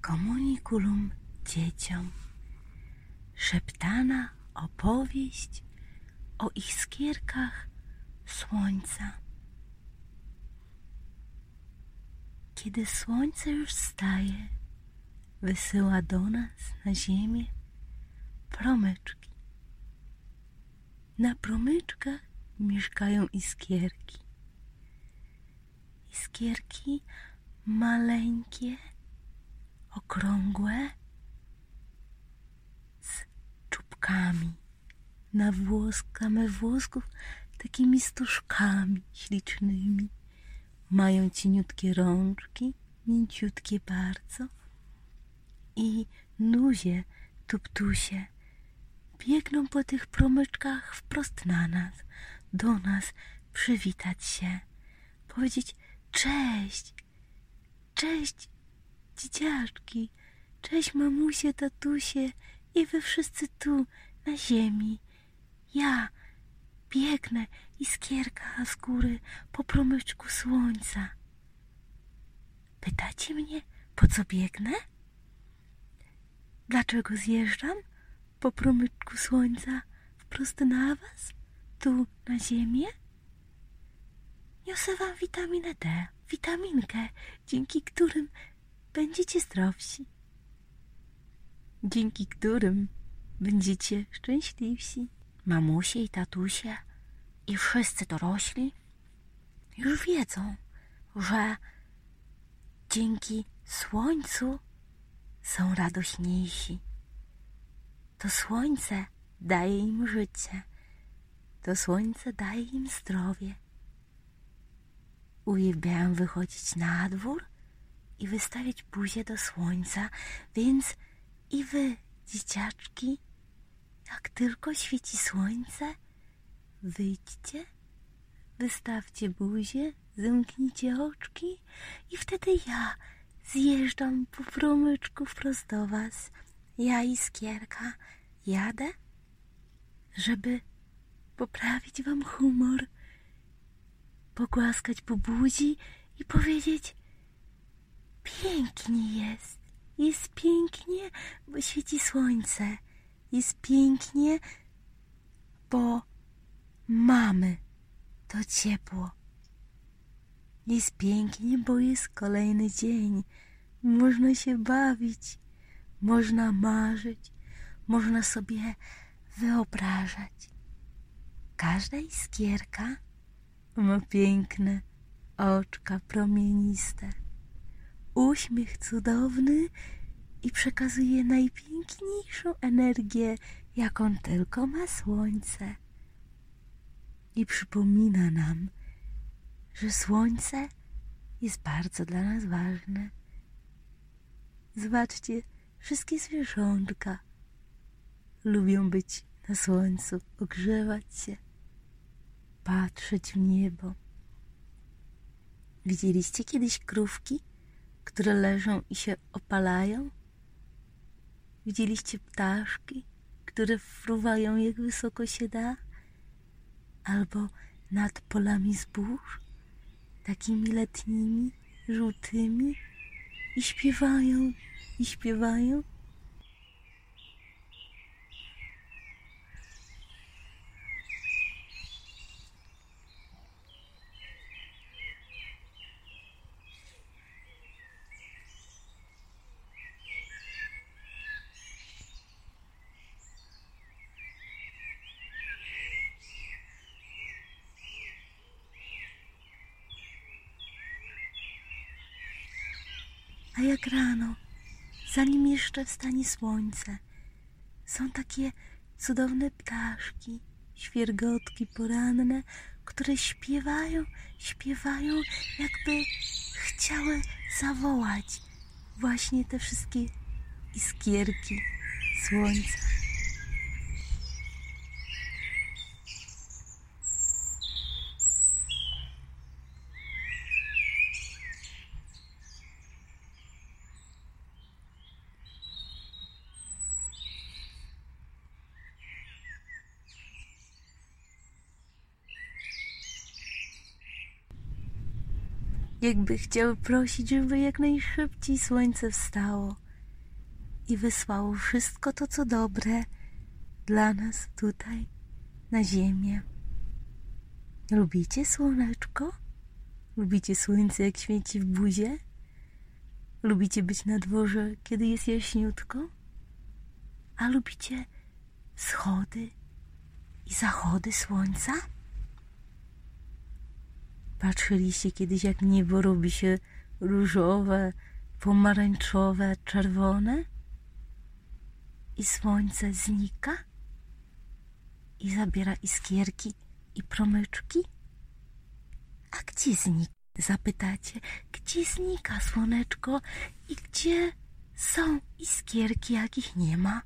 komunikulum dzieciom. Szeptana opowieść o iskierkach słońca. Kiedy słońce już staje, wysyła do nas na ziemię promyczki. Na promyczkach mieszkają iskierki. Iskierki maleńkie, okrągłe, z czubkami, nawłoskamy włosków takimi stuszkami ślicznymi. Mają cieniutkie rączki, mięciutkie bardzo. I nuzie, tuptusie biegną po tych promyczkach wprost na nas, do nas przywitać się, powiedzieć cześć, cześć dzieciaczki, cześć mamusie, tatusie i wy wszyscy tu na ziemi. Ja biegnę iskierka z góry po promyczku słońca. Pytacie mnie, po co biegnę? Dlaczego zjeżdżam po promyczku słońca wprost na was, tu na ziemię? Niosę wam witaminę D, witaminkę, dzięki którym będziecie zdrowsi, dzięki którym będziecie szczęśliwsi. Mamusie i tatusie i wszyscy dorośli już wiedzą, że dzięki słońcu są radośniejsi. To słońce daje im życie, to słońce daje im zdrowie. Uwielbiają wychodzić na dwór i wystawiać buzię do słońca, więc i wy, dzieciaczki, jak tylko świeci słońce, wyjdźcie, wystawcie buzię, zamknijcie oczki i wtedy ja zjeżdżam po promyczku wprost do was. Ja i skierka jadę, żeby poprawić wam humor, pogłaskać po buzi i powiedzieć pięknie jest, jest pięknie, bo świeci słońce, jest pięknie, bo mamy to ciepło. Jest pięknie, bo jest kolejny dzień. Można się bawić, można marzyć, można sobie wyobrażać. Każda iskierka ma piękne oczka promieniste, uśmiech cudowny i przekazuje najpiękniejszą energię, jaką tylko ma słońce. I przypomina nam, że słońce jest bardzo dla nas ważne. Zobaczcie, wszystkie zwierzątka lubią być na słońcu, ogrzewać się, patrzeć w niebo. Widzieliście kiedyś krówki, które leżą i się opalają? Widzieliście ptaszki, które fruwają jak wysoko się da? Albo nad polami zbóż, takimi letnimi, żółtymi i śpiewają, i śpiewają? A jak rano, zanim jeszcze wstanie słońce, są takie cudowne ptaszki, świergotki poranne, które śpiewają, śpiewają, jakby chciały zawołać właśnie te wszystkie iskierki słońca. Jakby chciały prosić, żeby jak najszybciej słońce wstało, i wysłało wszystko to, co dobre dla nas tutaj na ziemię. Lubicie słoneczko? Lubicie słońce, jak świeci w buzie? Lubicie być na dworze, kiedy jest jaśniutko? A lubicie wschody i zachody słońca? Patrzyliście kiedyś, jak niebo robi się różowe, pomarańczowe, czerwone? I słońce znika? I zabiera iskierki i promyczki? A gdzie znika? Zapytacie, gdzie znika słoneczko i gdzie są iskierki, jakich nie ma?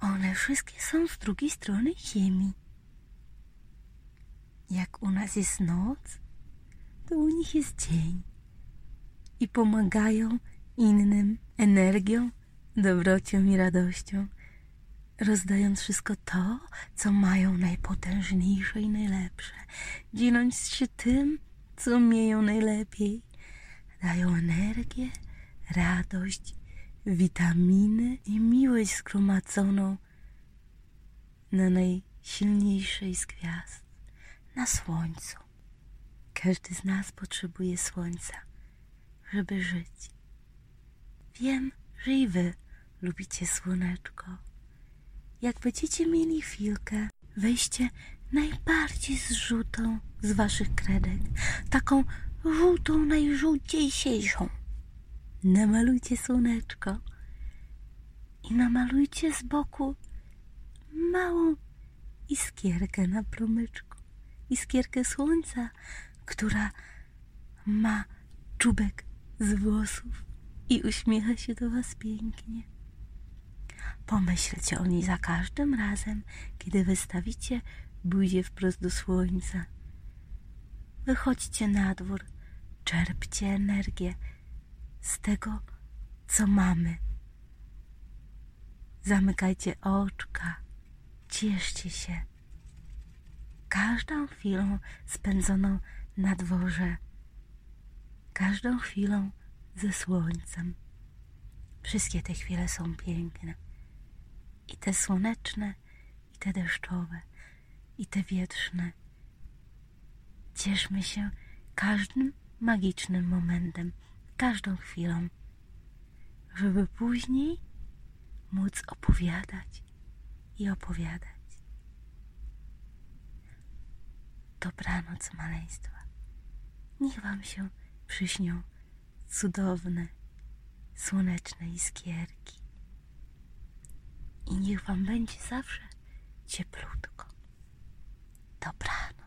One wszystkie są z drugiej strony ziemi. Jak u nas jest noc, to u nich jest dzień. I pomagają innym energią, dobrocią i radością, rozdając wszystko to, co mają najpotężniejsze i najlepsze, dzieląc się tym, co umieją najlepiej. Dają energię, radość, witaminy i miłość zgromadzoną na najsilniejszej z gwiazd, na słońcu. Każdy z nas potrzebuje słońca, żeby żyć. Wiem, że i wy lubicie słoneczko. Jak będziecie mieli chwilkę, weźcie najbardziej zrzutą z waszych kredek, taką żółtą, najżółciejszą. Namalujcie słoneczko i namalujcie z boku małą iskierkę na promyczku, iskierkę słońca, która ma czubek z włosów i uśmiecha się do was pięknie. Pomyślcie o niej za każdym razem, kiedy wystawicie buzię wprost do słońca. Wychodźcie na dwór, czerpcie energię z tego, co mamy. Zamykajcie oczka, cieszcie się każdą chwilą spędzoną na dworze, każdą chwilą ze słońcem. Wszystkie te chwile są piękne. I te słoneczne, i te deszczowe, i te wietrzne. Cieszmy się każdym magicznym momentem, każdą chwilą, żeby później móc opowiadać i opowiadać. Dobranoc, maleństwa. Niech wam się przyśnią cudowne, słoneczne iskierki. I niech wam będzie zawsze cieplutko. Dobranoc.